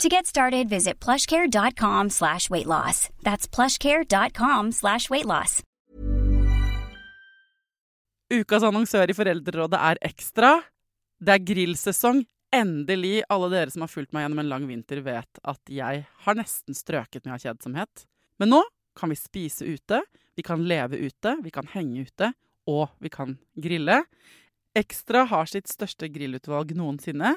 To get started, visit plushcare.com slash weight loss. That's plushcare.com slash weight loss. Ukas annonsør i Foreldrerådet er Ekstra. Det er grillsesong. Endelig. Alle dere som har fulgt meg gjennom en lang vinter, vet at jeg har nesten strøket med av kjedsomhet. Men nå kan vi spise ute, vi kan leve ute, vi kan henge ute, og vi kan grille. Ekstra har sitt største grillutvalg noensinne,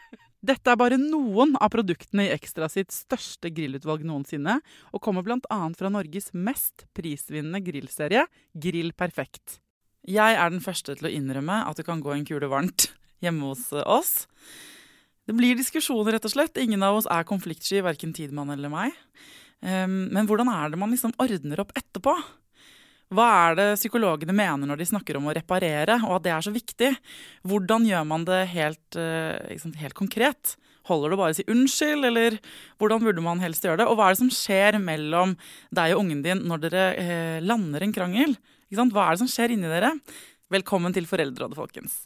Dette er bare noen av produktene i Ekstra sitt største grillutvalg noensinne, og kommer bl.a. fra Norges mest prisvinnende grillserie, Grill Perfekt. Jeg er den første til å innrømme at det kan gå en kule varmt hjemme hos oss. Det blir diskusjoner, rett og slett. Ingen av oss er konfliktsky, verken Tidemann eller meg. Um, men hvordan er det man liksom ordner opp etterpå? Hva er det psykologene mener når de snakker om å reparere, og at det er så viktig? Hvordan gjør man det helt, liksom, helt konkret? Holder det bare å si unnskyld, eller hvordan burde man helst gjøre det? Og hva er det som skjer mellom deg og ungen din når dere eh, lander en krangel? Hva er det som skjer inni dere? Velkommen til Foreldrerådet, folkens.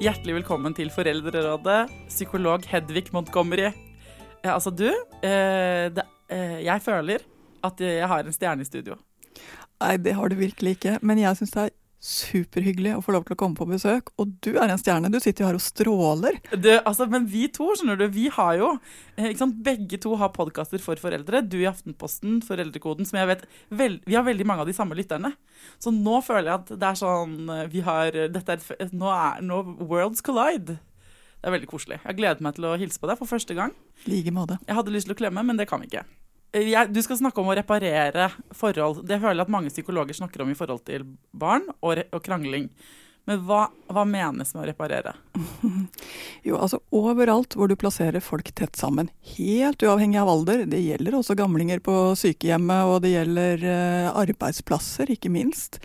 Hjertelig velkommen til Foreldrerådet, psykolog Hedvig Montgomery. Ja, altså, du, eh, det, eh, jeg føler at jeg har en stjerne i studio. Nei, det har du virkelig ikke. Men jeg syns det er superhyggelig å få lov til å komme på besøk. Og du er en stjerne. Du sitter jo her og stråler. Det, altså, men vi to, skjønner du, vi har jo eh, Begge to har podkaster for foreldre. Du i Aftenposten, Foreldrekoden, som jeg vet vel, Vi har veldig mange av de samme lytterne. Så nå føler jeg at det er sånn eh, Vi har Dette er Nå er nå Worlds collide. Det er veldig koselig. Jeg gleder meg til å hilse på deg for første gang. like måte. Jeg hadde lyst til å klemme, men det kan vi ikke. Jeg, du skal snakke om å reparere forhold. Det føler jeg at mange psykologer snakker om i forhold til barn og, og krangling. Men hva, hva, menes med å reparere? Jo, altså Overalt hvor du plasserer folk tett sammen, helt uavhengig av alder. Det gjelder også gamlinger på sykehjemmet, og det gjelder eh, arbeidsplasser, ikke minst.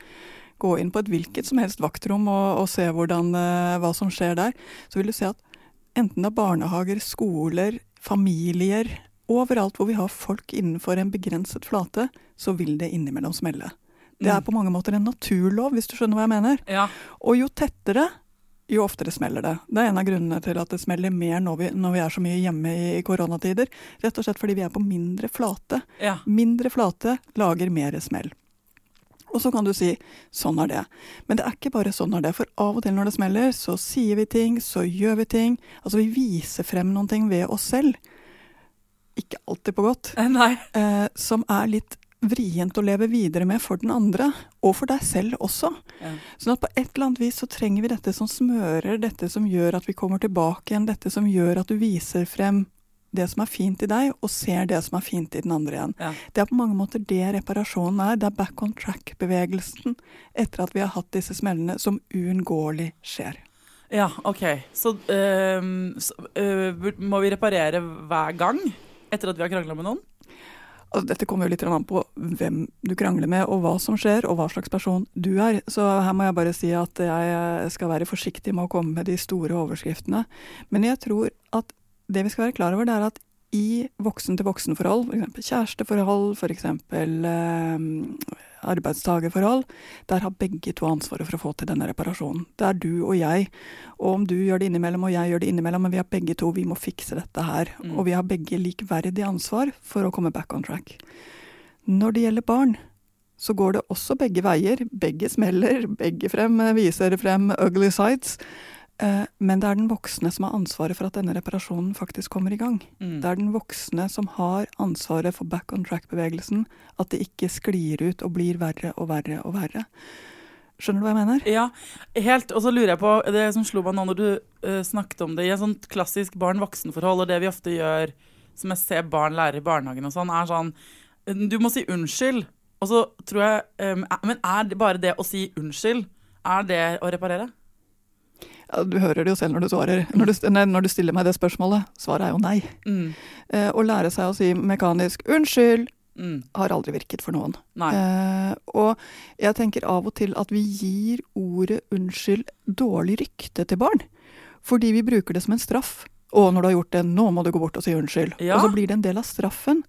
Gå inn på et hvilket som helst vaktrom og, og se hvordan, eh, hva som skjer der. Så vil du se at enten det er barnehager, skoler, familier, overalt hvor vi har folk innenfor en begrenset flate, så vil det innimellom smelle. Det er på mange måter en naturlov, hvis du skjønner hva jeg mener. Ja. Og jo tettere, jo oftere smeller det. Det er en av grunnene til at det smeller mer når vi, når vi er så mye hjemme i, i, koronatider. Rett og slett fordi vi er på mindre flate. Ja. Mindre flate lager mer smell. Og så kan du si sånn er det. Men det er ikke bare sånn er det. For av og til når det smeller, så sier vi ting, så gjør vi ting. Altså vi viser frem noen ting ved oss selv ikke alltid på godt, eh, som er litt vrient å leve videre med for den andre, og for deg selv også. Ja. Sånn at på et eller annet vis så trenger vi dette som smører, dette som gjør at vi kommer tilbake igjen, dette som gjør at du viser frem det som er fint i deg, og ser det som er fint i den andre igjen. Ja. Det er på mange måter det reparasjonen er. Det er back on track-bevegelsen etter at vi har hatt disse smellene, som uunngåelig skjer. Ja, OK. Så, øh, så øh, må vi reparere hver gang? Etter at vi har krangla med noen? Altså, dette kommer jo litt an på hvem du krangler med, og hva som skjer, og hva slags person du er. Så her må jeg bare si at jeg skal være forsiktig med å komme med de store overskriftene. Men jeg tror at det vi skal være klar over, det er at i voksen-til-voksen-forhold, f.eks. kjæresteforhold, f.eks. Eh, arbeidstagerforhold, der har begge to ansvaret for å få til denne reparasjonen. Det er du og jeg. Og om du gjør det innimellom og jeg gjør det innimellom, men vi har begge to, vi må fikse dette her. Mm. Og vi har begge likverdig ansvar for å komme back on track. Når det gjelder barn, så går det også begge veier. Begge smeller, begge frem, viser frem ugly sides. Eh, Men det er den voksne som har ansvaret for at denne reparasjonen faktisk kommer i gang. Mm. Det er den voksne som har ansvaret for back on track-bevegelsen. At det ikke sklir ut og blir verre og verre og verre. Skjønner du hva jeg mener? Ja, helt. Og så lurer jeg på, det som slo meg nå når du uh, snakket om det, i et sånt klassisk barn-voksen-forhold, og det vi ofte gjør, som jeg ser barn lære i barnehagen og sånn, er sånn Du må si unnskyld. Og så tror jeg er- Men er det bare det å si unnskyld, er det å reparere? Ja, du hører det jo selv når du, svarer, når, du, når du stiller meg det spørsmålet. Svaret er jo nei. Mm. Eh, å lære seg å si mekanisk 'unnskyld' Mm. har aldri virket for noen. Eh, og jeg tenker av og til at vi gir ordet 'unnskyld' dårlig rykte til barn. Fordi vi bruker det som en straff. 'Å, når du har gjort det, nå må du gå bort og si unnskyld'. Ja. Og så blir det en del av straffen.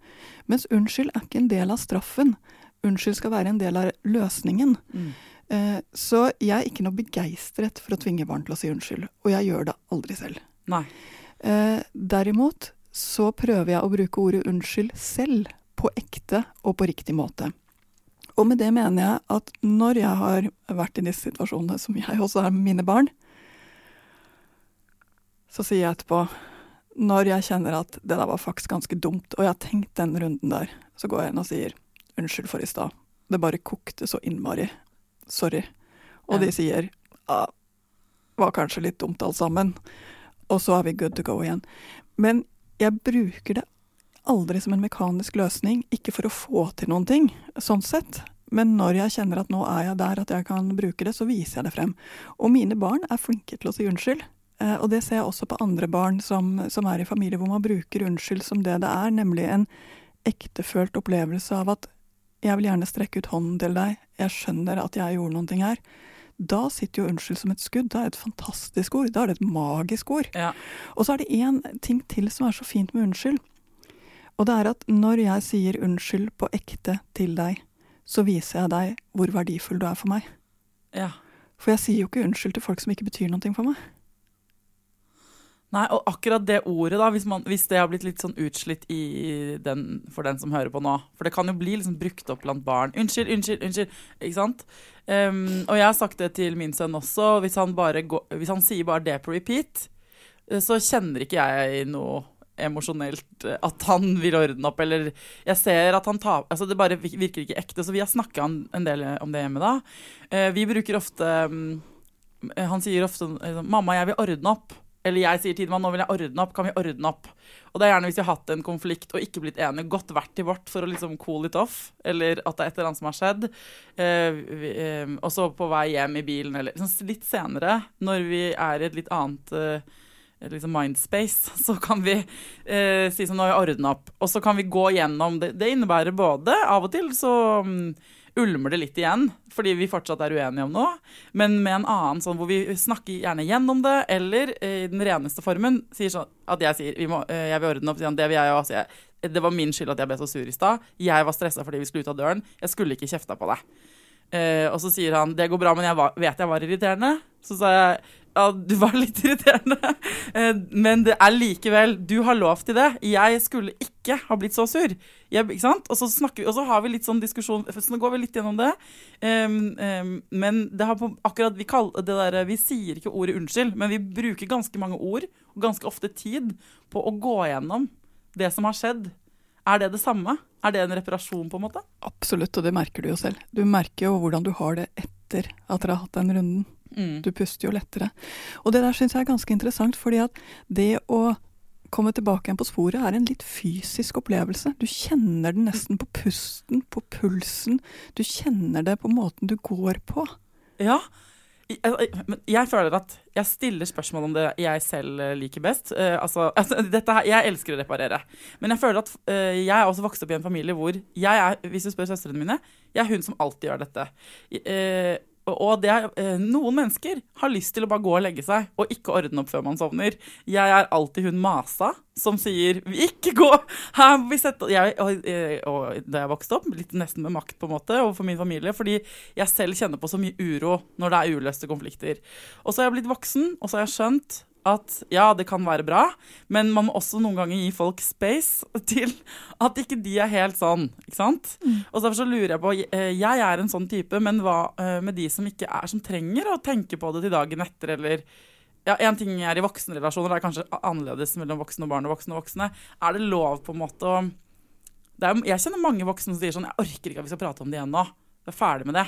Mens unnskyld er ikke en del av straffen. Unnskyld skal være en del av løsningen. Mm. Eh, så jeg er ikke noe begeistret for å tvinge barn til å si unnskyld. Og jeg gjør det aldri selv. Nei. Eh, derimot så prøver jeg å bruke ordet unnskyld selv, på ekte og på riktig måte. Og med det mener jeg at når jeg har vært i disse situasjonene, som jeg også er med mine barn, så sier jeg etterpå, når jeg kjenner at det der var faktisk ganske dumt, og jeg har tenkt den runden der, så går jeg inn og sier unnskyld for i stad. Det bare kokte så innmari. Sorry. Og Ja. de sier ja, var kanskje litt dumt alt sammen. Og så er vi good to go igjen. Men jeg bruker det aldri som en mekanisk løsning, ikke for å få til noen ting, sånn sett. Men når jeg kjenner at nå er jeg der at jeg kan bruke det, så viser jeg det frem. Og mine barn er flinke til å si unnskyld. Eh, og det ser jeg også på andre barn som, som er i familier hvor man bruker unnskyld som det det er, nemlig en ektefølt opplevelse av at jeg vil gjerne strekke ut hånden til deg, jeg skjønner at jeg gjorde noen ting her. Da sitter jo unnskyld som et skudd. Da er det et fantastisk ord. Da er det et magisk ord. Ja. Og så er det én ting til som er så fint med unnskyld. Og det er at når jeg sier unnskyld på ekte til deg, så viser jeg deg hvor verdifull du er for meg. ja. For jeg sier jo ikke unnskyld til folk som ikke betyr noe for meg. Nei, og akkurat det ordet, da, hvis, man, hvis det har blitt litt sånn utslitt den, for den som hører på nå For det kan jo bli liksom brukt opp blant barn. Unnskyld, unnskyld, unnskyld. Ikke sant? Um, og jeg har sagt det til min sønn også. Hvis han, går, hvis han sier bare det på repeat, eh, så kjenner ikke jeg noe emosjonelt eh, at han vil ordne opp, eller jeg ser at han tar Altså, det bare virker ikke ekte. Så vi har snakka en, del om det hjemme da. Uh, vi bruker ofte um, Han sier ofte 'Mamma, jeg vil ordne opp'. Eller jeg sier til Tidemann 'Nå vil jeg ordne opp. Kan vi ordne opp?' Og det er gjerne hvis vi har hatt en konflikt og ikke blitt enige, godt vært til vårt for å liksom cool it off, eller at det er et eller annet som har skjedd. Eh, eh, og så på vei hjem i bilen, eller liksom litt senere, når vi er i et litt annet eh, liksom mindspace, så kan vi eh, si som nå har vi ordna opp. Og så kan vi gå gjennom det. Det innebærer både Av og til så mm, ulmer det litt igjen, fordi vi fortsatt er uenige om noe. Men med en annen sånn hvor vi snakker gjerne gjennom det, eller eh, i den reneste formen sier sånn at jeg sier vi må, eh, jeg vil ordne opp, sier han, det vil jeg jo også. jeg. Det var min skyld at jeg ble så sur i stad. Jeg var stressa fordi vi skulle ut av døren. Jeg skulle ikke kjefta på deg. Uh, og så sier han det går bra, men jeg var, vet jeg var irriterende. Så sa jeg ja, du var litt irriterende, eh, men det er likevel Du har lov til det. Jeg skulle ikke ha blitt så sur. Jeg, ikke sant? Og så, snakker og så har vi litt sånn diskusjon, så nå går vi litt gjennom det. Men det har akkurat vi, kall, det der, vi sier ikke ordet unnskyld, men vi bruker ganske mange ord og ganske ofte tid på å gå gjennom det som har skjedd. Er det det samme? Er det en reparasjon, på en måte? Absolutt, og det merker du jo selv. Du merker jo hvordan du har det etter at dere har hatt den runden. Mm. Du puster jo lettere. Og det der syns jeg er ganske interessant, fordi at det å komme tilbake igjen på sporet er en litt fysisk opplevelse. Du kjenner den nesten på pusten, på pulsen. Du kjenner det på måten du går på. Ja. Jeg, jeg- føler at jeg stiller spørsmål om det jeg selv eh, liker best. Uh, altså, altså, dette her, jeg elsker å reparere. Men jeg føler at uh, jeg er også vokst opp i en familie hvor jeg er, hvis du spør søstrene mine, jeg er hun som alltid gjør dette. Eh, og er, eh, noen mennesker har lyst til å bare gå og legge seg og ikke ordne opp før man sovner. Jeg er alltid hun masa som sier 'ikke gå'! Her vi sette jeg, og, eh, og, Da jeg vokste opp, litt nesten med makt på en måte overfor min familie, fordi jeg selv kjenner på så mye uro når det er uløste konflikter. Og så har jeg blitt voksen, og så har jeg skjønt at ja, det kan være bra, men man må også noen ganger gi folk space til at ikke de er helt sånn. ikke sant? Mm. Og Derfor så lurer jeg på eh, Jeg er en sånn type, men hva eh, med de som ikke er, som trenger å tenke på det til dagen etter, eller ja, En ting er i voksenrelasjoner, det er kanskje annerledes mellom voksne og barn og voksne og voksne. Er det lov på en måte å er, Jeg kjenner mange voksne som sier sånn Jeg orker ikke at vi skal prate om det igjen nå. Vi er ferdig med det.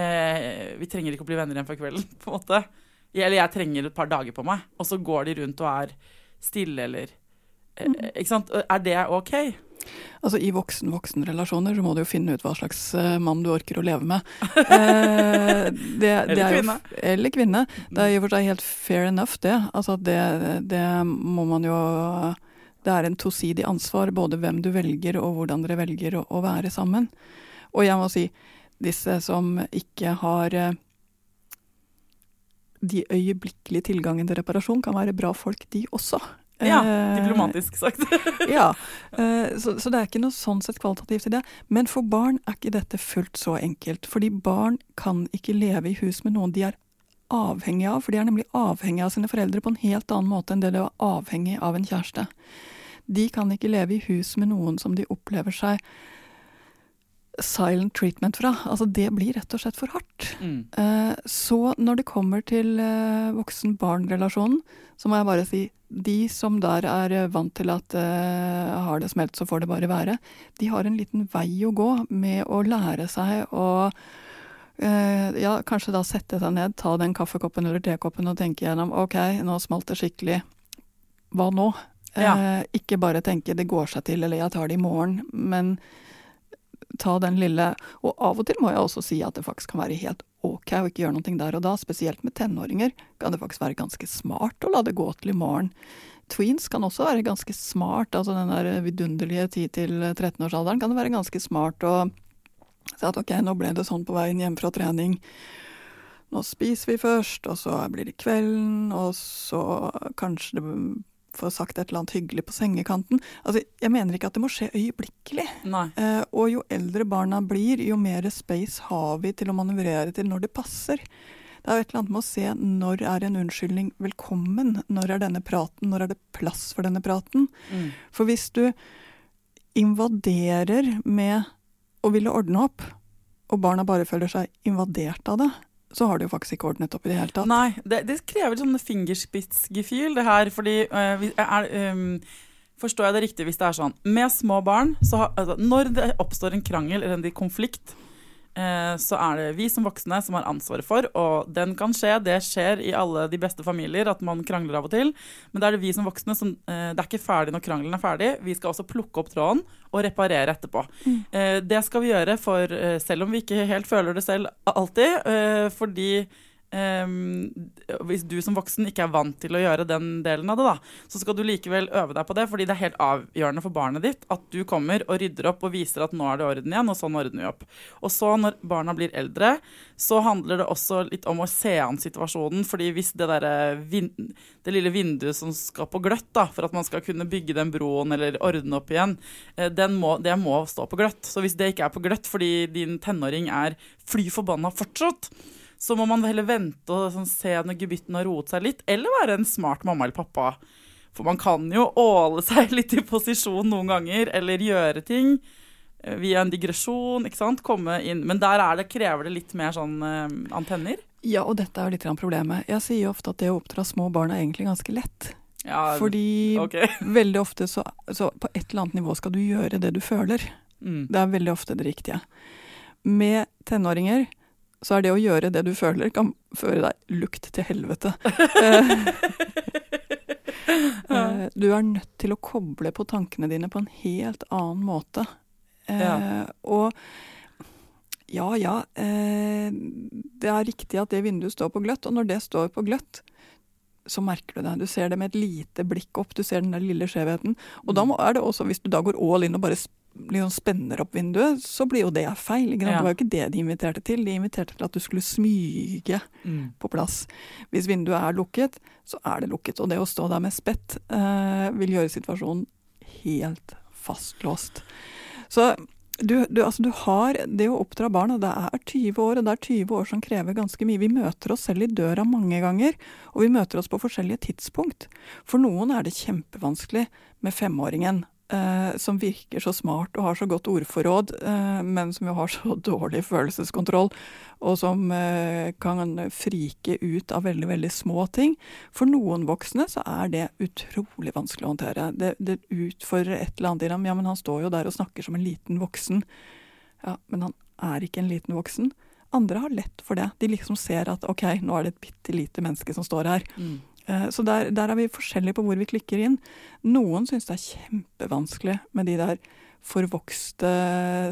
Eh, vi trenger ikke å bli venner igjen før kvelden. på en måte. Eller jeg trenger et par dager på meg, og så går de rundt og er stille eller eh, mm. Ikke sant. Er det OK? Altså I voksen-voksen-relasjoner så må du jo finne ut hva slags uh, mann du orker å leve med. Eh, det, eller det kvinne. Jo, eller kvinne. Det er i og for seg helt fair enough, det. Altså det, det må man jo Det er en tosidig ansvar, både hvem du velger og hvordan dere velger å, å være sammen. Og jeg må si, disse som ikke har de øyeblikkelige tilgangen til reparasjon kan være bra folk, de også. Ja, eh, diplomatisk sagt. ja, eh, så, så, det er ikke noe sånn sett kvalitativt i det. Men for barn er ikke dette fullt så enkelt. Fordi barn kan ikke leve i hus med noen de er avhengig av. For de er nemlig avhengig av sine foreldre på en helt annen måte enn det de var avhengig av en kjæreste. De kan ikke leve i hus med noen som de opplever seg silent treatment fra. Altså det blir rett og slett for hardt. Mm. Uh, så når det kommer til uh, voksen-barn-relasjonen, så må jeg bare si de som der er vant til at uh, har det smelt, så får det bare være, de har en liten vei å gå med å lære seg å ja, kanskje da sette seg ned, ta den kaffekoppen eller tekoppen og tenke gjennom ok, nå smalt det skikkelig. Hva nå? Ja. ikke bare tenke det går seg til eller jeg tar det i morgen, men ta den lille Og av og til må jeg også si at det faktisk kan være helt ok å ikke gjøre noe der og da. Spesielt med tenåringer kan det faktisk være ganske smart å la det gå til i morgen. Tweens kan også være ganske smart. altså Den der vidunderlige 10-13-årsalderen kan det være ganske smart å si at ok, nå ble det sånn på veien hjem fra trening. Nå spiser vi først, og så blir det kvelden, og så kanskje det få sagt et eller annet hyggelig på sengekanten. Altså, jeg mener ikke at det må skje øyeblikkelig. Eh, og jo eldre barna blir, jo mer space har vi til å manøvrere til når det passer. Det er jo et eller annet med å se når er en unnskyldning velkommen? Når er denne praten? Når er det plass for denne praten? Mm. For hvis du invaderer med å ville ordne opp, og barna bare føler seg invadert av det, så har det jo faktisk ikke ordnet opp i det hele tatt. Nei, det, det krever sånn fingerspitzgefühl, det her, fordi uh, er, um, Forstår jeg det riktig hvis det er sånn Med små barn, så har, altså, når det oppstår en krangel eller en konflikt, så er det vi som voksne som har ansvaret for, og den kan skje. Det skjer i alle de beste familier at man krangler av og til. Men da er det vi som voksne som eh, Det er ikke ferdig når krangelen er ferdig. Vi skal også plukke opp tråden og reparere etterpå. Mm. Eh, det skal vi gjøre for, selv om vi ikke helt føler det selv alltid, fordi Um, hvis du som voksen ikke er vant til å gjøre den delen av det, da, så skal du likevel øve deg på det, fordi det er helt avgjørende for barnet ditt at du kommer og rydder opp og viser at nå er det orden igjen, og sånn ordner vi opp. Og så, når barna blir eldre, så handler det også litt om å se an situasjonen, fordi hvis det derre det lille vinduet som skal på gløtt, da, for at man skal kunne bygge den broen eller ordne opp igjen, eh, må, det må stå på gløtt. Så hvis det ikke er på gløtt fordi din tenåring er fly forbanna fortsatt, så må man heller vente og sånn, se når gebitten har roet seg litt, eller være en smart mamma eller pappa. For man kan jo åle seg litt i posisjon noen ganger, eller gjøre ting eh, via en digresjon, ikke sant. Komme inn. Men der det, krever det litt mer sånn uh, antenner. Ja, og dette er litt problemet. Jeg sier jo ofte at det å oppdra små barn er egentlig ganske lett. Ja, Fordi okay. veldig ofte så, så, på et eller annet nivå skal du gjøre det du føler. Mm. Det er veldig ofte det riktige. Med tenåringer så er det å gjøre det du føler, kan føre deg lukt til helvete. Eh, du er nødt til å koble på tankene dine på en helt annen måte. Eh, ja. Og ja, ja. Eh, det er riktig at det vinduet står på gløtt, og når det står på gløtt, så merker du det. Du ser det med et lite blikk opp, du ser den der lille skjevheten. Og da er det også, hvis du da går all in og bare liksom spenner opp vinduet, så blir jo det feil. Ja. Det var jo ikke det de inviterte til. De inviterte til at du skulle smyge Mm. på plass. Hvis vinduet er lukket, så er det lukket. Og det å stå der med spett eh, vil gjøre situasjonen helt fastlåst. Så du, du, altså du har det å oppdra barn, og det er 20 år, og det er 20 år som krever ganske mye. Vi møter oss selv i døra mange ganger, og vi møter oss på forskjellige tidspunkt. For noen er det kjempevanskelig med femåringen. Eh, som virker så smart og har så godt ordforråd, eh, men som jo har så dårlig følelseskontroll, og som eh, kan frike ut av veldig, veldig små ting. For noen voksne så er det utrolig vanskelig å håndtere. Det, det utfordrer et eller annet i dem. Ja, men han står jo der og snakker som en liten voksen. Ja, men han er ikke en liten voksen. Andre har lett for det. De liksom ser at ok, nå er det et bitte lite menneske som står her. Mm. Eh, Så der, der er vi forskjellige på hvor vi klikker inn. Noen syns det er kjempevanskelig med de der forvokste,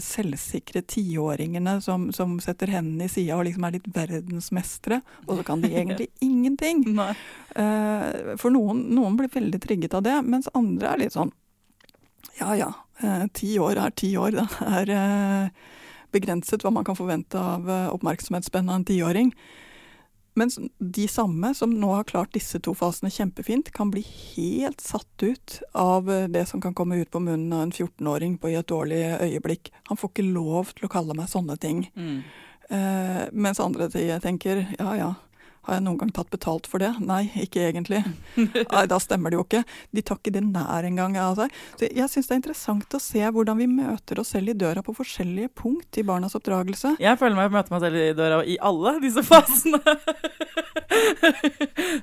selvsikre tiåringene som, som setter hendene i sida og liksom er litt verdensmestere, og så kan de egentlig ingenting. Eh, For noen, noen blir veldig trigget av det, mens andre er litt sånn ja ja, eh, ti år er ti år. Det er begrenset hva man kan forvente av oppmerksomhetsspenn av en tiåring. Mens de samme som nå har klart disse to fasene kjempefint, kan bli helt satt ut av eh, det som kan komme ut på munnen av en 14-åring på i et dårlig øyeblikk. Han får ikke lov til å kalle meg sånne ting. Mm. Eh, mens andre tenker ja ja, har jeg noen gang tatt betalt for det? Nei, ikke egentlig. Nei, da stemmer det jo ikke. De tar ikke det nær engang av seg. Så jeg syns det er interessant å se hvordan vi møter oss selv i døra på forskjellige punkt i barnas oppdragelse. Jeg føler meg møter meg selv i døra i alle disse fasene.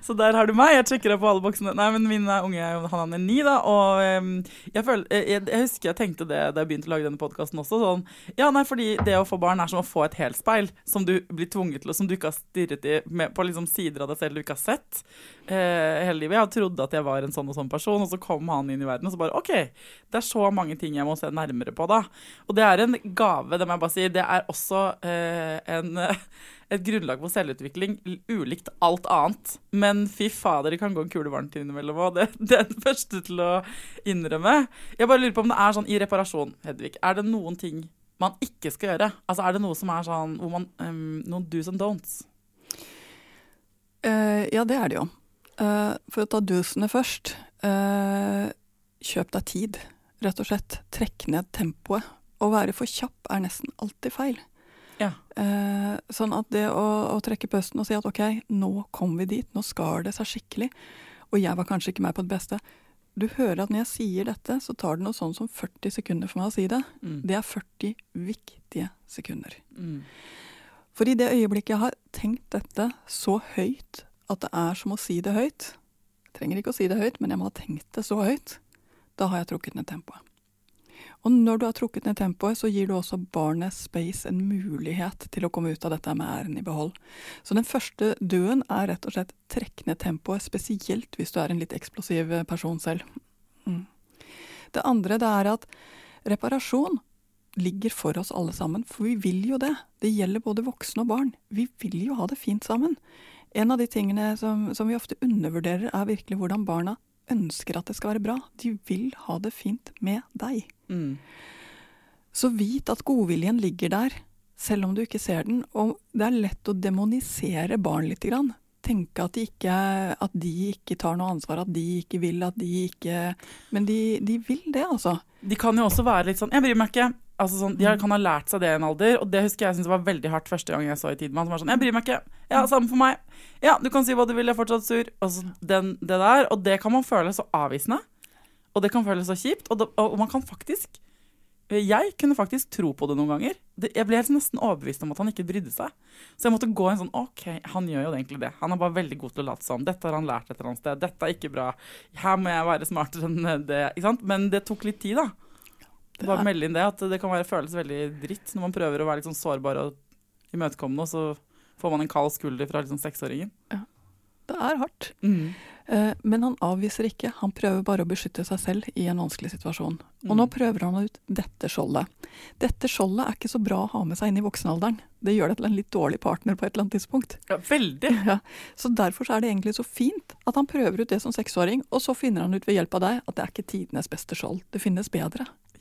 så der har du meg. Jeg sjekker opp på alle boksene. Nei, men min unge, han er ni, da. Og jeg, føler, jeg, jeg husker jeg tenkte det da jeg begynte å lage denne podkasten også. Sånn, ja, nei, fordi det å få barn er som å få et helspeil som du blir tvunget til, og som du ikke har stirret i med, på liksom sider av deg selv du ikke har sett eh, hele livet. Jeg har trodd at jeg var en sånn og sånn person, og så kom han inn i verden, og så bare OK, det er så mange ting jeg må se nærmere på, da. Og det er en gave, det må jeg bare si. Det er også eh, en et grunnlag for selvutvikling ulikt alt annet. Men fy fader, det kan gå en kule varmt innimellom òg. Det, det er den første til å innrømme. Jeg bare lurer på om det er sånn i reparasjon, Hedvig. Er det noen ting man ikke skal gjøre? Altså Er det noe som er sånn man, um, noen do's and don'ts? Eh, ja, det er det jo. Eh, for å ta dusene først. eh, kjøp deg tid, rett og slett. Trekk ned tempoet. Å være for kjapp er nesten alltid feil. Ja. Sånn at det å, å trekke pusten og si at ok, nå kom vi dit, nå skar det seg skikkelig, og jeg var kanskje ikke meg på det beste. Du hører at når jeg sier dette, så tar det noe sånn som 40 sekunder for meg å si det. Mm. Det er 40 viktige sekunder. Mm. For i det øyeblikket jeg har tenkt dette så høyt at det er som å si det høyt Jeg trenger ikke å si det høyt, men jeg må ha tenkt det så høyt. Da har jeg trukket ned tempoet. Og når du har trukket ned tempoet, så gir du også barnet space en mulighet til å komme ut av dette med æren i behold. Så den første duen er rett og slett trekk ned tempoet, spesielt hvis du er en litt eksplosiv person selv. Mm. Det andre det er at reparasjon ligger for oss alle sammen, for vi vil jo det. Det gjelder både voksne og barn. Vi vil jo ha det fint sammen. En av de tingene som, som vi ofte undervurderer, er virkelig hvordan barna ønsker at det skal være bra. De vil ha det fint med deg. Mm. Så vit at godviljen ligger der, selv om du ikke ser den. Og det er lett å demonisere barn litt. Grann. Tenke at de, ikke, at de ikke tar noe ansvar, at de ikke vil, at de ikke Men de, de vil det, altså. De kan jo også være litt sånn Jeg bryr meg ikke. Altså sånn, de kan ha lært seg det i en alder, og det husker jeg synes var veldig hardt første gang jeg så i Tidemann. Som var sånn, jeg bryr meg ikke. Ja, samme for meg. Ja, du kan si hva du vil, jeg er fortsatt sur. Og, så den, det der, og det kan man føle så avvisende. Og det kan føles så kjipt. Og, det, og man kan faktisk Jeg kunne faktisk tro på det noen ganger. Det, jeg ble helt nesten overbevist om at han ikke brydde seg. Så jeg måtte gå en sånn OK, han gjør jo egentlig det. Han er bare veldig god til å late som. Dette har han lært et eller annet sted. Dette er ikke bra. Her må jeg være smartere enn det. Ikke sant? Men det tok litt tid, da. Det Bare melde inn det, at det kan være, føles veldig dritt når man prøver å være litt sånn sårbar og imøtekommende, og så får man en kald skulder fra liksom seksåringen. Det er hardt. Eh, Men han avviser ikke, han prøver bare å beskytte seg selv i en vanskelig situasjon. Og nå Mm. prøver han ut dette skjoldet. Dette skjoldet er ikke så bra å ha med seg inn i voksenalderen. Det gjør deg til en litt dårlig partner på et eller annet tidspunkt. Ja, veldig. Ja. Så derfor så er det egentlig så fint at han prøver ut det som seksåring, og så finner han ut ved hjelp av deg at det er ikke tidenes beste skjold. Det finnes bedre.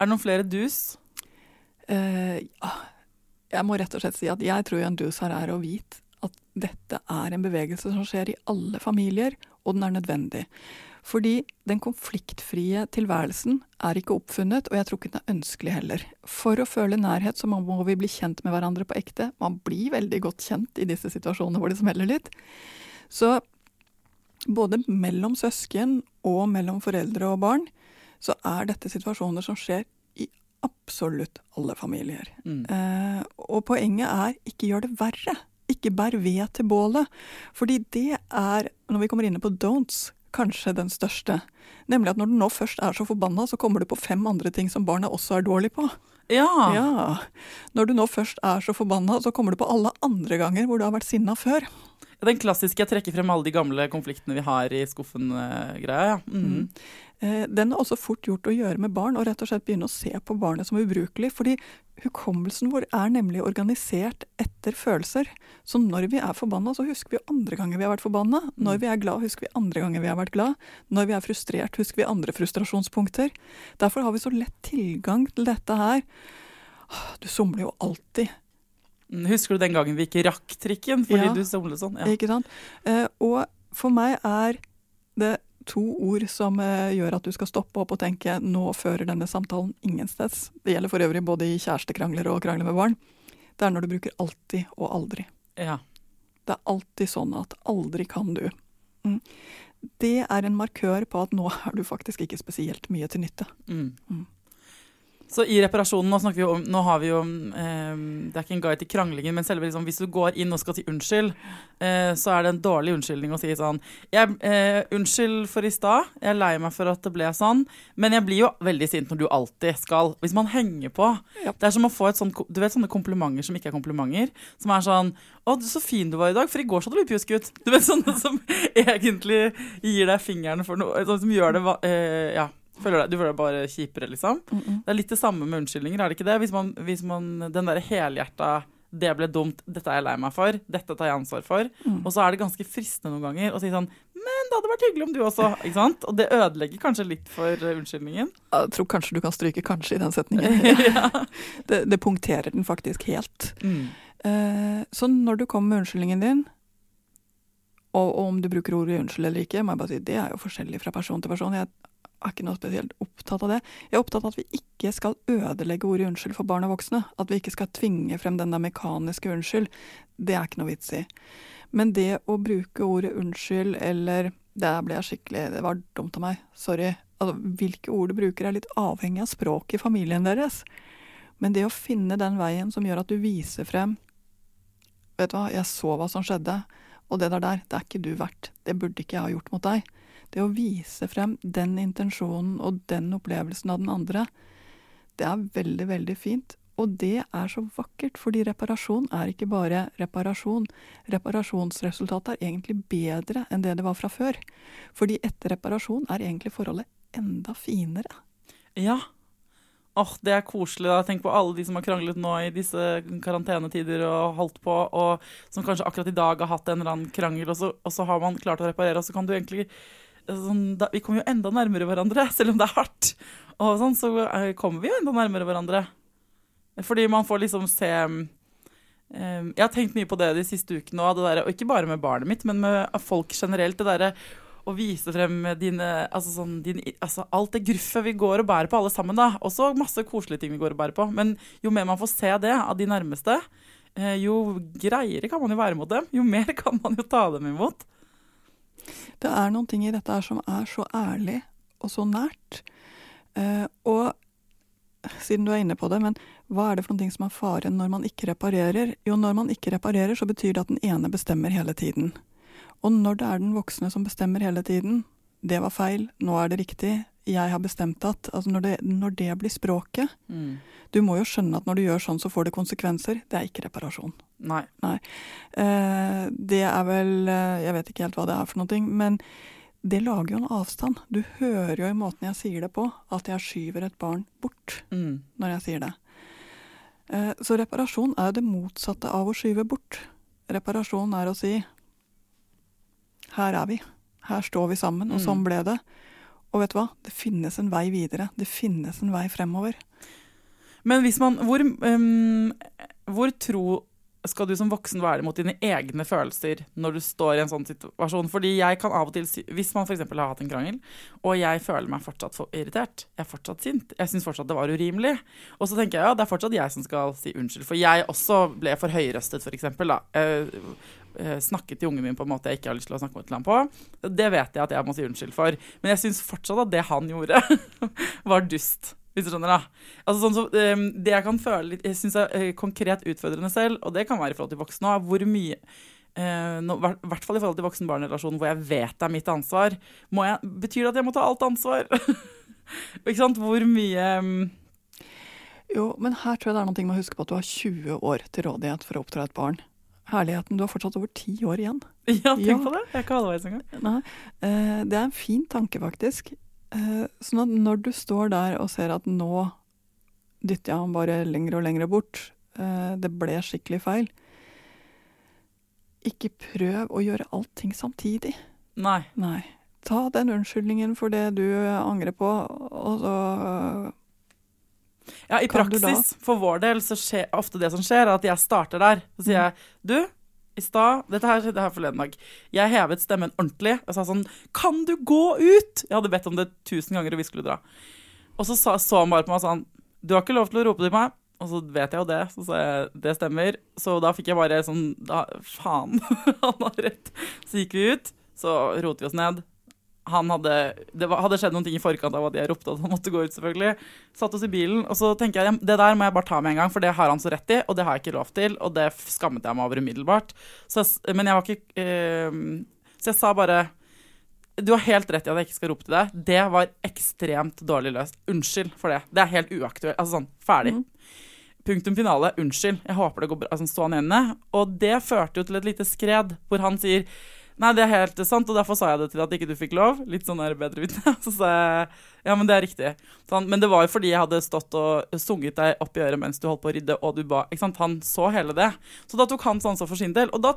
Er det noen flere dus? Uh. Jeg må rett og slett si at jeg tror en dus her er å vite at dette er en bevegelse som skjer i alle familier, og den er nødvendig. Fordi den konfliktfrie tilværelsen er ikke oppfunnet, og jeg tror ikke den er ønskelig heller. For å føle nærhet så må vi bli kjent med hverandre på ekte. Man blir veldig godt kjent i disse situasjonene hvor det smeller litt. Så både mellom søsken og mellom foreldre og barn, så er dette situasjoner som skjer i absolutt alle familier. Mm. Eh, og poenget er ikke gjør det verre. Ikke bær ved til bålet. Fordi det er, når vi kommer inne på don'ts, kanskje den største. Nemlig at når du nå først er så forbanna, så kommer du på fem andre ting som barnet også er dårlig på. Ja. Ja. Når du nå først er så forbanna, så kommer du på alle andre ganger hvor du har vært sinna før. Den klassiske 'jeg trekker frem alle de gamle konfliktene vi har i skuffen'-greia. ja. Mm. Eh, Den er også fort gjort å gjøre med barn, og rett og slett begynne å se på barnet som ubrukelig. Fordi hukommelsen vår er nemlig organisert etter følelser. Så når vi er forbanna, så husker vi andre ganger vi har vært forbanna. Når vi er glad, husker vi andre ganger vi har vært glad. Når vi er frustrert, husker vi andre frustrasjonspunkter. Derfor har vi så lett tilgang til dette her. Du somler jo alltid. Mm, Husker du den gangen vi ikke rakk trikken fordi Ja. du somlet sånn? Ja. Ikke sant? Eh, og for meg er det to ord som eh, gjør at du skal stoppe opp og tenke nå fører denne samtalen ingensteds. Det gjelder for øvrig både i kjærestekrangler og krangler med barn. Det er når du bruker alltid og aldri. ja. Det er alltid sånn at aldri kan du. Mm. Det er en markør på at nå er du faktisk ikke spesielt mye til nytte. Mm. Mm. Så i reparasjonen, nå snakker vi om Nå har vi jo eh, Det er ikke en guide til kranglingen, men selve liksom, hvis du går inn og skal si unnskyld, eh, så er det en dårlig unnskyldning å si sånn jeg, eh, Unnskyld for i stad, jeg er lei meg for at det ble sånn, men jeg blir jo veldig sint når du alltid skal Hvis man henger på Ja. Det er som å få et sånt Du vet sånne komplimenter som ikke er komplimenter? Som er sånn 'Å, så fin du var i dag, for i går så hadde du pjusk ut'. Du vet sånne som egentlig gir deg fingeren for noe som gjør det eh, Ja. Føler deg, du føler deg bare kjipere, liksom. Mm -mm. Det er litt det samme med unnskyldninger, er det ikke det? Hvis man, hvis man Den derre helhjerta 'det ble dumt, dette er jeg lei meg for', 'dette tar jeg ansvar for'. Mm. Og så er det ganske fristende noen ganger å si sånn 'men det hadde vært hyggelig om du også', ikke sant? Og det ødelegger kanskje litt for eh, unnskyldningen. Jeg tror kanskje du kan stryke 'kanskje' i den setningen. ja. Det, det punkterer den faktisk helt. Eh, så når du kommer med unnskyldningen din, og, og om du bruker ordet unnskyld eller ikke, må jeg bare si det er jo forskjellig fra person til person. Jeg er ikke noe spesielt opptatt av det. Jeg er opptatt av at vi ikke skal ødelegge ordet unnskyld for barn og voksne. At vi ikke skal tvinge frem den der mekaniske unnskyld. Det er ikke noe vits i. Men det å bruke ordet unnskyld eller det ble jeg skikkelig Det var dumt av meg. Sorry. Altså, hvilke ord du bruker er litt avhengig av språket i familien deres. Men det å finne den veien som gjør at du viser frem Vet du hva, jeg så hva som skjedde, og det der der, det er ikke du verdt. Det burde ikke jeg ha gjort mot deg. Det å vise frem den intensjonen og den opplevelsen av den andre, det er veldig, veldig fint. Og det er så vakkert, fordi reparasjon er ikke bare reparasjon. Reparasjonsresultatet er egentlig bedre enn det det var fra før. Fordi etter reparasjon er egentlig forholdet enda finere. Ja. Åh, det er koselig. da. Tenk på alle de som har kranglet nå i disse karantenetider og holdt på, og som kanskje akkurat i dag har hatt en eller annen krangel, og så, og så har man klart å reparere, og så kan du egentlig sånn, da, Vi kommer jo enda nærmere hverandre, selv om det er hardt. Og sånn, så eh, kommer vi jo enda nærmere hverandre. Fordi man får liksom se um, Jeg har tenkt mye på det de siste ukene, der, og ikke bare med barnet mitt, men med folk generelt. det derre å vise frem dine, altså sånn, din, altså alt det gruffet vi går og bærer på, alle sammen. da. Også masse koselige ting vi går og bærer på. Men jo mer man får se det av de nærmeste, eh, jo greiere kan man jo være mot dem. Jo mer kan man jo ta dem imot. Det er noen ting i dette her som er så ærlig og så nært. Eh, og siden du er inne på det, men hva er det for noen ting som er faren når man ikke reparerer? Jo, når man ikke reparerer, så betyr det at den ene bestemmer hele tiden. Og når det er den voksne som bestemmer hele tiden, det var feil, nå er det riktig, jeg har bestemt at altså når, det, når det blir språket mm. Du må jo skjønne at når du gjør sånn, så får det konsekvenser. Det er ikke reparasjon. Nei. Nei. Eh, det er vel eh, Jeg vet ikke helt hva det er for noe, men det lager jo en avstand. Du hører jo i måten jeg sier det på, at jeg skyver et barn bort mm. når jeg sier det. Eh, så reparasjon er jo det motsatte av å skyve bort. Reparasjon er å si her er vi. Her står vi sammen, og sånn mm. ble det. Og vet du hva? Det finnes en vei videre. Det finnes en vei fremover. Men hvis man Hvor, um, hvor tro skal du som voksen være mot dine egne følelser når du står i en sånn situasjon? Fordi jeg kan av og til, Hvis man f.eks. har hatt en krangel, og jeg føler meg fortsatt for irritert, jeg er fortsatt sint, jeg syns fortsatt det var urimelig, og så tenker jeg ja, det er fortsatt jeg som skal si unnskyld. For jeg også ble for høyrøstet, f.eks. snakket til ungen min på en måte jeg ikke har lyst til å snakke med ham på. Det vet jeg at jeg må si unnskyld for. Men jeg syns fortsatt at det han gjorde, var dust. Hvis du skjønner, da. Altså, sånn så, um, det jeg kan føle litt, jeg synes er uh, konkret utfordrende selv, og det kan være i forhold til voksne òg, hvor mye uh, I hvert fall i forhold til voksen-barn-relasjonen, hvor jeg vet det er mitt ansvar. Jeg, betyr det at jeg må ta alt ansvar? ikke sant? Hvor mye um... Jo, men her tror jeg det er noe med å huske på at du har 20 år til rådighet for å oppdra et barn. Herligheten, du har fortsatt over ti år igjen. Ja, tenk ja. på det. Jeg er ikke halvveis engang. Uh, det er en fin tanke, faktisk. Eh, sånn at når du står der og ser at nå dytter jeg ham bare lenger og lenger bort, eh, det ble skikkelig feil Ikke prøv å gjøre allting samtidig. Nei. Nei. Ta den unnskyldningen for det du angrer på, og så ja, I praksis, for vår del, så skjer ofte det som skjer, er at jeg starter der. Så sier jeg du, i stad Dette her skjedde her forleden dag. Jeg hevet stemmen ordentlig og sa sånn Kan du gå ut?! Jeg hadde bedt om det tusen ganger, og vi skulle dra. Og så sa, så han bare på meg sånn Du har ikke lov til å rope til meg. Og så vet jeg jo det, så sa jeg det stemmer. Så da fikk jeg bare sånn da, Faen, han har rett. Så gikk vi ut, så rotet vi oss ned han hadde, det var, hadde skjedd noen ting i forkant av at jeg ropte at han måtte gå ut. selvfølgelig. Satt oss i bilen, og så tenker jeg det der må jeg bare ta med en gang, for det har han så rett i, og det har jeg ikke lov til, og det skammet jeg meg over umiddelbart. Så, men jeg var ikke øh, Så jeg sa bare Du har helt rett i at jeg ikke skal rope til deg. Det var ekstremt dårlig løst. Unnskyld for det. Det er helt uaktuelt. Altså sånn, ferdig. Mm. Punktum finale. Unnskyld. Jeg håper det går bra. Altså, stå han igjen Og det førte jo til et lite skred, hvor han sier Nei, det er helt sant, og derfor sa jeg det til at ikke du fikk lov. Litt sånn der bedre vitne. Så sa jeg ja, men det er riktig. Sånn, men det var jo fordi jeg hadde stått og sunget deg opp i øret mens du holdt på å rydde, og du ba. Ikke sant? Han så hele det. Så da tok han ansvar for sin del. Og da,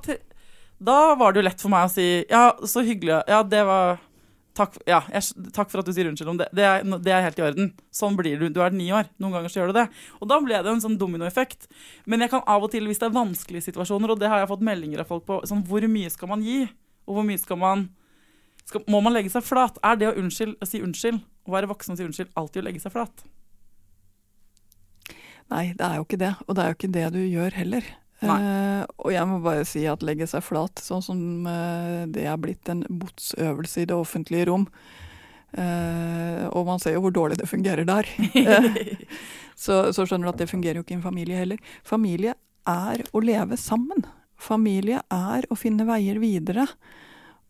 da, var det jo lett for meg å si ja, så hyggelig. Ja, det var Takk, ja, jeg, takk, for at du sier unnskyld om det. Det er, det er, helt i orden. Sånn blir du. Du er ni år. Noen ganger så gjør du det. Og da ble det en sånn dominoeffekt. Men jeg kan av og til, hvis det er vanskelige situasjoner, og det har jeg fått meldinger av folk på, sånn hvor mye skal man gi? Og hvor mye skal man skal, Må man legge seg flat? Er det å, unnskyld, å si unnskyld, å være voksen og si unnskyld, alltid å legge seg flat? Nei, det er jo ikke det. Og det er jo ikke det du gjør heller. Uh, og jeg må bare si at legge seg flat, sånn som uh, det er blitt en botsøvelse i det offentlige rom. Uh, og man ser jo hvor dårlig det fungerer der. så, så, skjønner du at det fungerer jo ikke i en familie heller. Familie er å leve sammen. Familie er å finne veier videre.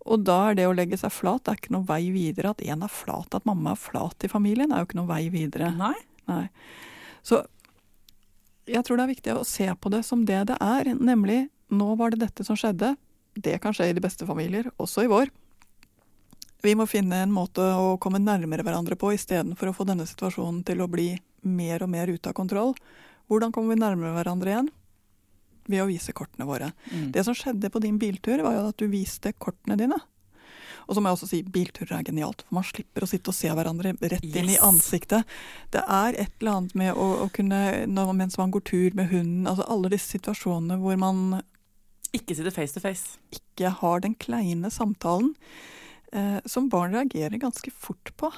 Og da er det å legge seg flat det er ikke noe vei videre. At en er flat, at mamma er flat i familien, er jo ikke noe vei videre. Nei? Nei. Så jeg tror det er viktig å se på det som det det er, nemlig nå var det dette som skjedde. Det kan skje i de beste familier, også i vår. Vi må finne en måte å komme nærmere hverandre på istedenfor å få denne situasjonen til å bli mer og mer ute av kontroll. Hvordan kommer vi nærmere hverandre igjen? Ved å vise kortene våre. Mm. Det som skjedde på din biltur, var jo at du viste kortene dine. Og så må jeg også si bilturer er genialt, for man slipper å sitte og se hverandre rett inn i ansiktet. Det er et eller annet med å, å kunne, når, mens man går tur med hunden, altså alle disse situasjonene hvor man Ikke sitter face to face. ikke har den kleine samtalen, eh, som barn reagerer ganske fort på.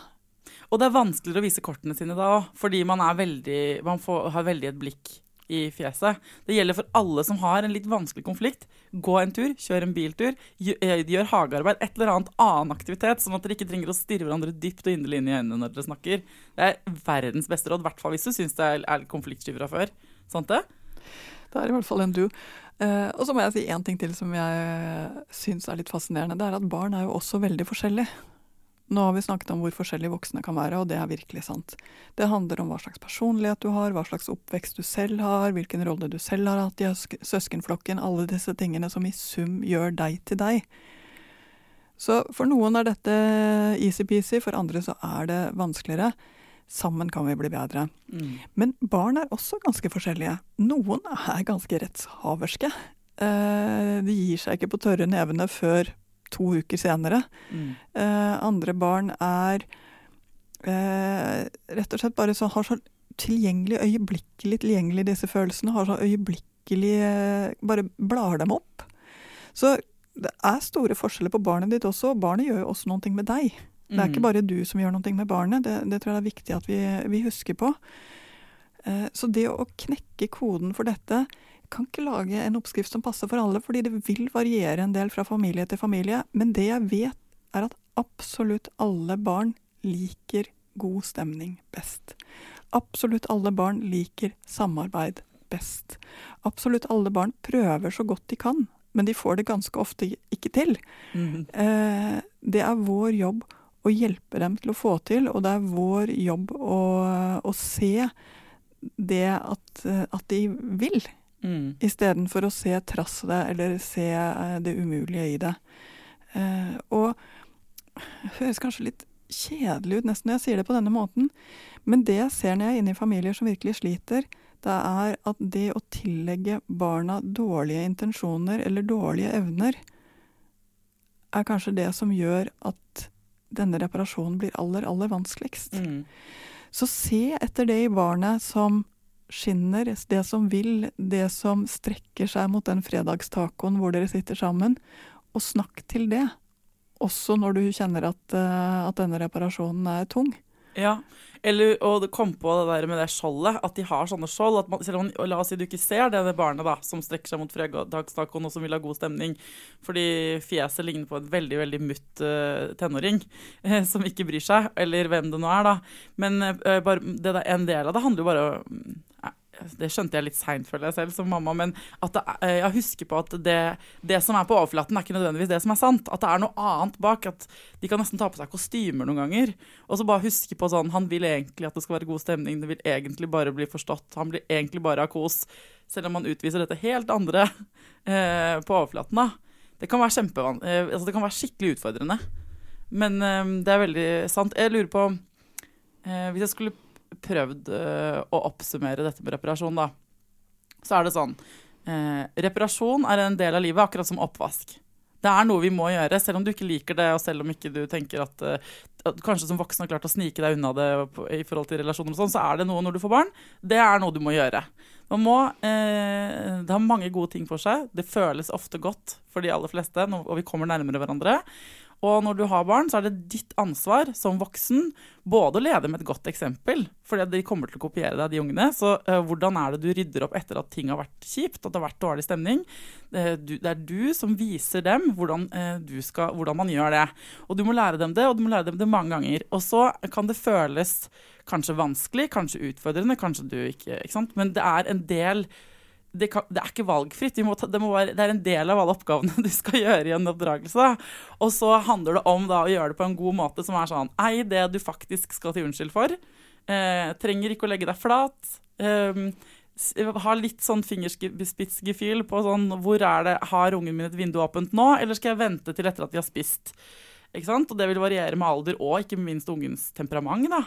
Og det er vanskeligere å vise kortene sine da òg, fordi man, veldig, man får, har veldig et blikk i fjeset. Det gjelder for alle som har en litt vanskelig konflikt. Gå en tur, kjør en biltur, gjør, eh, hagearbeid, et eller annet annen aktivitet, sånn at dere ikke trenger å stirre hverandre dypt og inderlig inn i øynene når dere snakker. Det er verdens beste råd, i hvert fall hvis du syns det er, konfliktsky fra før. Sant det? Det er i hvert fall en du. Eh, og så må jeg si én ting til som jeg syns er litt fascinerende. Det er at barn er jo også veldig forskjellige. Nå har vi snakket om hvor forskjellige voksne kan være, og det er virkelig sant. Det handler om hva slags personlighet du har, hva slags oppvekst du selv har, hvilken rolle du selv har hatt i søskenflokken, alle disse tingene som i sum gjør deg til deg. Så for noen er dette easy-peasy, for andre så er det vanskeligere. Sammen kan vi bli bedre. Mm. Men barn er også ganske forskjellige. Noen er ganske rettshaverske. Eh, De gir seg ikke på tørre nevene før to uker senere. Mm. Eh, Andre barn er eh, rett og slett bare så, har så tilgjengelig, øyeblikkelig tilgjengelig disse følelsene. Har så øyeblikkelig eh, Bare blar dem opp. Så det er store forskjeller på barnet ditt også, og barnet gjør jo også noe med deg. Det er ikke Mm. bare du som gjør noe med barnet, det, det tror jeg det er viktig at vi, vi husker på. Eh, Så det å knekke koden for dette kan ikke lage en oppskrift som passer for alle, fordi det vil variere en del fra familie til familie. Men det jeg vet, er at absolutt alle barn liker god stemning best. Absolutt alle barn liker samarbeid best. Absolutt alle barn prøver så godt de kan, men de får det ganske ofte ikke til. Mm. Eh, det er vår jobb å hjelpe dem til å få til, og det er vår jobb å, å se det at, at de vil, Mm. istedenfor å se trasset eller se eh, det umulige i det. Eh, og det høres kanskje litt kjedelig ut nesten når jeg sier det på denne måten, men det jeg ser når jeg er inne i familier som virkelig sliter, det er at det å tillegge barna dårlige intensjoner eller dårlige evner, er kanskje det som gjør at denne reparasjonen blir aller, aller vanskeligst. Mm. Så se etter det i barnet som skinner, det som vil, det som strekker seg mot den fredagstacoen hvor dere sitter sammen, og snakk til det. Også når du kjenner at, eh, at denne reparasjonen er tung. Ja, eller å komme på det der med det skjoldet, at de har sånne skjold. At man, selv om, la oss si du ikke ser det, det barnet da, som strekker seg mot fredagstacoen og som vil ha god stemning, fordi fjeset ligner på en veldig veldig mutt uh, tenåring uh, som ikke bryr seg, eller hvem det nå er, da. Men uh, bare, det der, en del av det handler jo bare om det skjønte jeg litt seint, føler jeg selv, som mamma. Men at er- eh, jeg husker på at det, det som er på overflaten, er ikke nødvendigvis det som er sant. At det er noe annet bak. At de kan nesten ta på seg kostymer noen ganger. Og så bare huske på sånn Han vil egentlig at det skal være god stemning. Det vil egentlig bare bli forstått. Han blir egentlig bare ha kos. Selv om han utviser dette helt andre eh, på overflaten. da. Det kan være eh, altså det kan være skikkelig utfordrende. Men eh, det er veldig sant. Jeg lurer på eh, Hvis jeg skulle prøvd eh, å oppsummere dette med reparasjon, da, så er det sånn eh, Reparasjon er en del av livet, akkurat som oppvask. Det er noe vi må gjøre, selv om du ikke liker det, og selv om ikke du tenker at, eh, at kanskje som voksen har klart å snike deg unna det i forhold til relasjoner og sånn, så er det noe når du får barn. Det er noe du må gjøre. Må, eh, det har mange gode ting for seg. Det føles ofte godt for de aller fleste, og vi kommer nærmere hverandre. Og når du har barn, så er det ditt ansvar som voksen både å lede med et godt eksempel, fordi de kommer til å kopiere deg, de ungene. Så uh, hvordan er det du rydder opp etter at ting har vært kjipt, at det har vært dårlig stemning? Det, du, det er du som viser dem hvordan, uh, skal, hvordan man gjør det. Og du må lære dem det, og du må lære dem det mange ganger. Og så kan det føles kanskje vanskelig, kanskje utfordrende, kanskje du ikke Ikke sant? Men det er en del det, kan, det, er ikke valgfritt. Ta, det, være, det, er en del av alle oppgavene du skal gjøre i en oppdragelse. Og så handler det om da, å gjøre det på en god måte som er sånn Ei det du faktisk skal til unnskyld for. Eh, trenger ikke å legge deg flat. Eh, ha litt sånn fingerspitzgefühl på sånn Hvor er det Har ungen min et vindu åpent nå, eller skal jeg vente til etter at de har spist? Ikke sant? Og det vil variere med alder og ikke minst ungens temperament. da.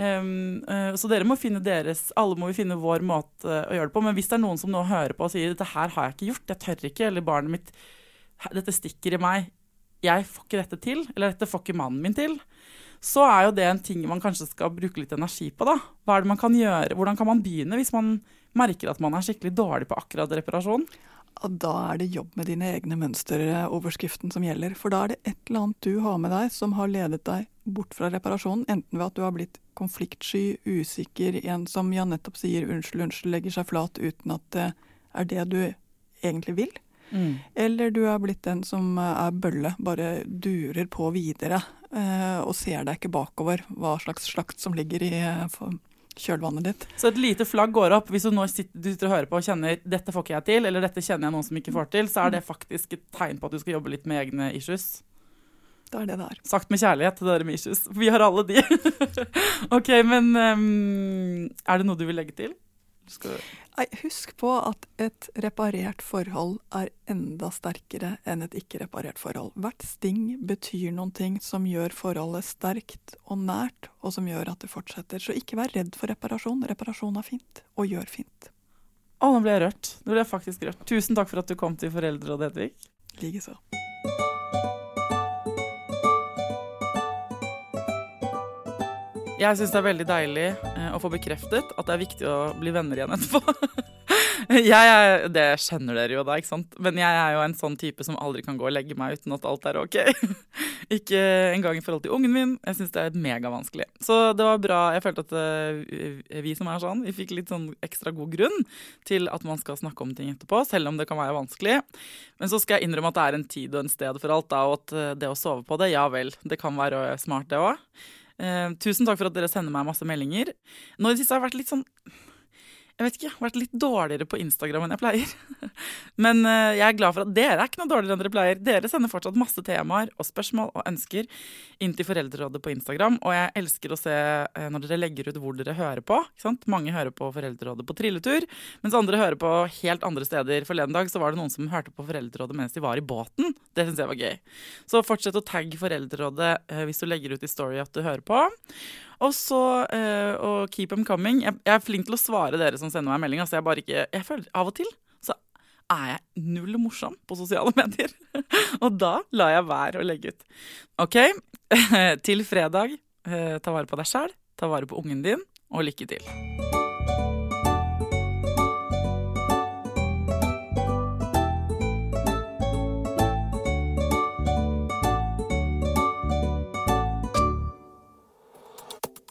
Um, uh, så dere må finne deres Alle må vi finne vår måte å gjøre det på. Men hvis det er noen som nå hører på og sier dette her har jeg ikke gjort, jeg tør ikke, eller barnet mitt Dette stikker i meg, jeg får ikke dette til, eller dette får ikke mannen min til, så er jo det en ting man kanskje skal bruke litt energi på, da. Hva er det man kan gjøre? Hvordan kan man begynne hvis man merker at man er skikkelig dårlig på akkurat reparasjon? Da er det jobb med dine egne mønsteroverskriften som gjelder. For da er det et eller annet du har med deg som har ledet deg bort fra reparasjonen. Enten ved at du har blitt konfliktsky, usikker, en som ja nettopp sier unnskyld, unnskyld, legger seg flat uten at det er det du egentlig vil. Mm. Eller du er blitt den som er bølle, bare durer på videre eh, og ser deg ikke bakover hva slags slakt som ligger i eh, kjølvannet ditt. Så et lite flagg går opp hvis du nå sitter, du sitter og hører på og kjenner 'dette får ikke jeg til', eller 'dette kjenner jeg noen som ikke får til', så er det faktisk et tegn på at du skal jobbe litt med egne issues. Det er det det er. Sagt med kjærlighet til dere med issues. Vi har alle de. ok, men um, er det noe du vil legge til? Skal... Nei, husk på at et reparert forhold er enda sterkere enn et ikke-reparert forhold. Hvert sting betyr noen ting som gjør forholdet sterkt og nært, og som gjør at det fortsetter. Så ikke vær redd for reparasjon. Reparasjon er fint, og gjør fint. Å, nå ble jeg rørt. Nå ble jeg faktisk rørt. Tusen takk for at du kom til Foreldrerådet, Hedvig. Likeså. Jeg syns det er veldig deilig eh, å få bekreftet at det er viktig å bli venner igjen etterpå. jeg er, det skjønner dere jo da, ikke sant? Men jeg er jo en sånn type som aldri kan gå og legge meg uten at alt er ok. ikke engang i forhold til ungen min. Jeg syns det er megavanskelig. Så det var bra. Jeg følte at uh, vi som er sånn, vi fikk litt sånn ekstra god grunn til at man skal snakke om ting etterpå, selv om det kan være vanskelig. Men så skal jeg innrømme at det er en tid og en sted for alt, da, og at uh, det å sove på det, ja vel, det kan være smart, det òg. Eh, tusen takk for at dere sender meg masse meldinger. Nå i det siste har jeg vært litt sånn jeg vet ikke, vært litt dårligere på Instagram enn jeg pleier. Men uh, jeg er glad for at dere er ikke noe dårligere enn dere pleier. Dere sender fortsatt masse temaer og spørsmål og ønsker inn til Foreldrerådet på Instagram. Og jeg elsker å se uh, når dere legger ut hvor dere hører på. Mange hører på Foreldrerådet på trilletur, mens andre hører på helt andre steder. Forleden dag så var det noen som hørte på Foreldrerådet mens de var i båten. Det syns jeg var gøy. Så fortsett å tagge Foreldrerådet uh, hvis du legger ut i Story at du hører på. Og så uh, og keep them coming. Jeg, jeg, er flink til å svare dere som sender meg melding. Altså jeg bare ikke, jeg føler Av og til så er jeg null morsom på sosiale medier. og da lar jeg være å legge ut. OK, til fredag. Uh, ta vare på deg sjæl, ta vare på ungen din, og lykke til.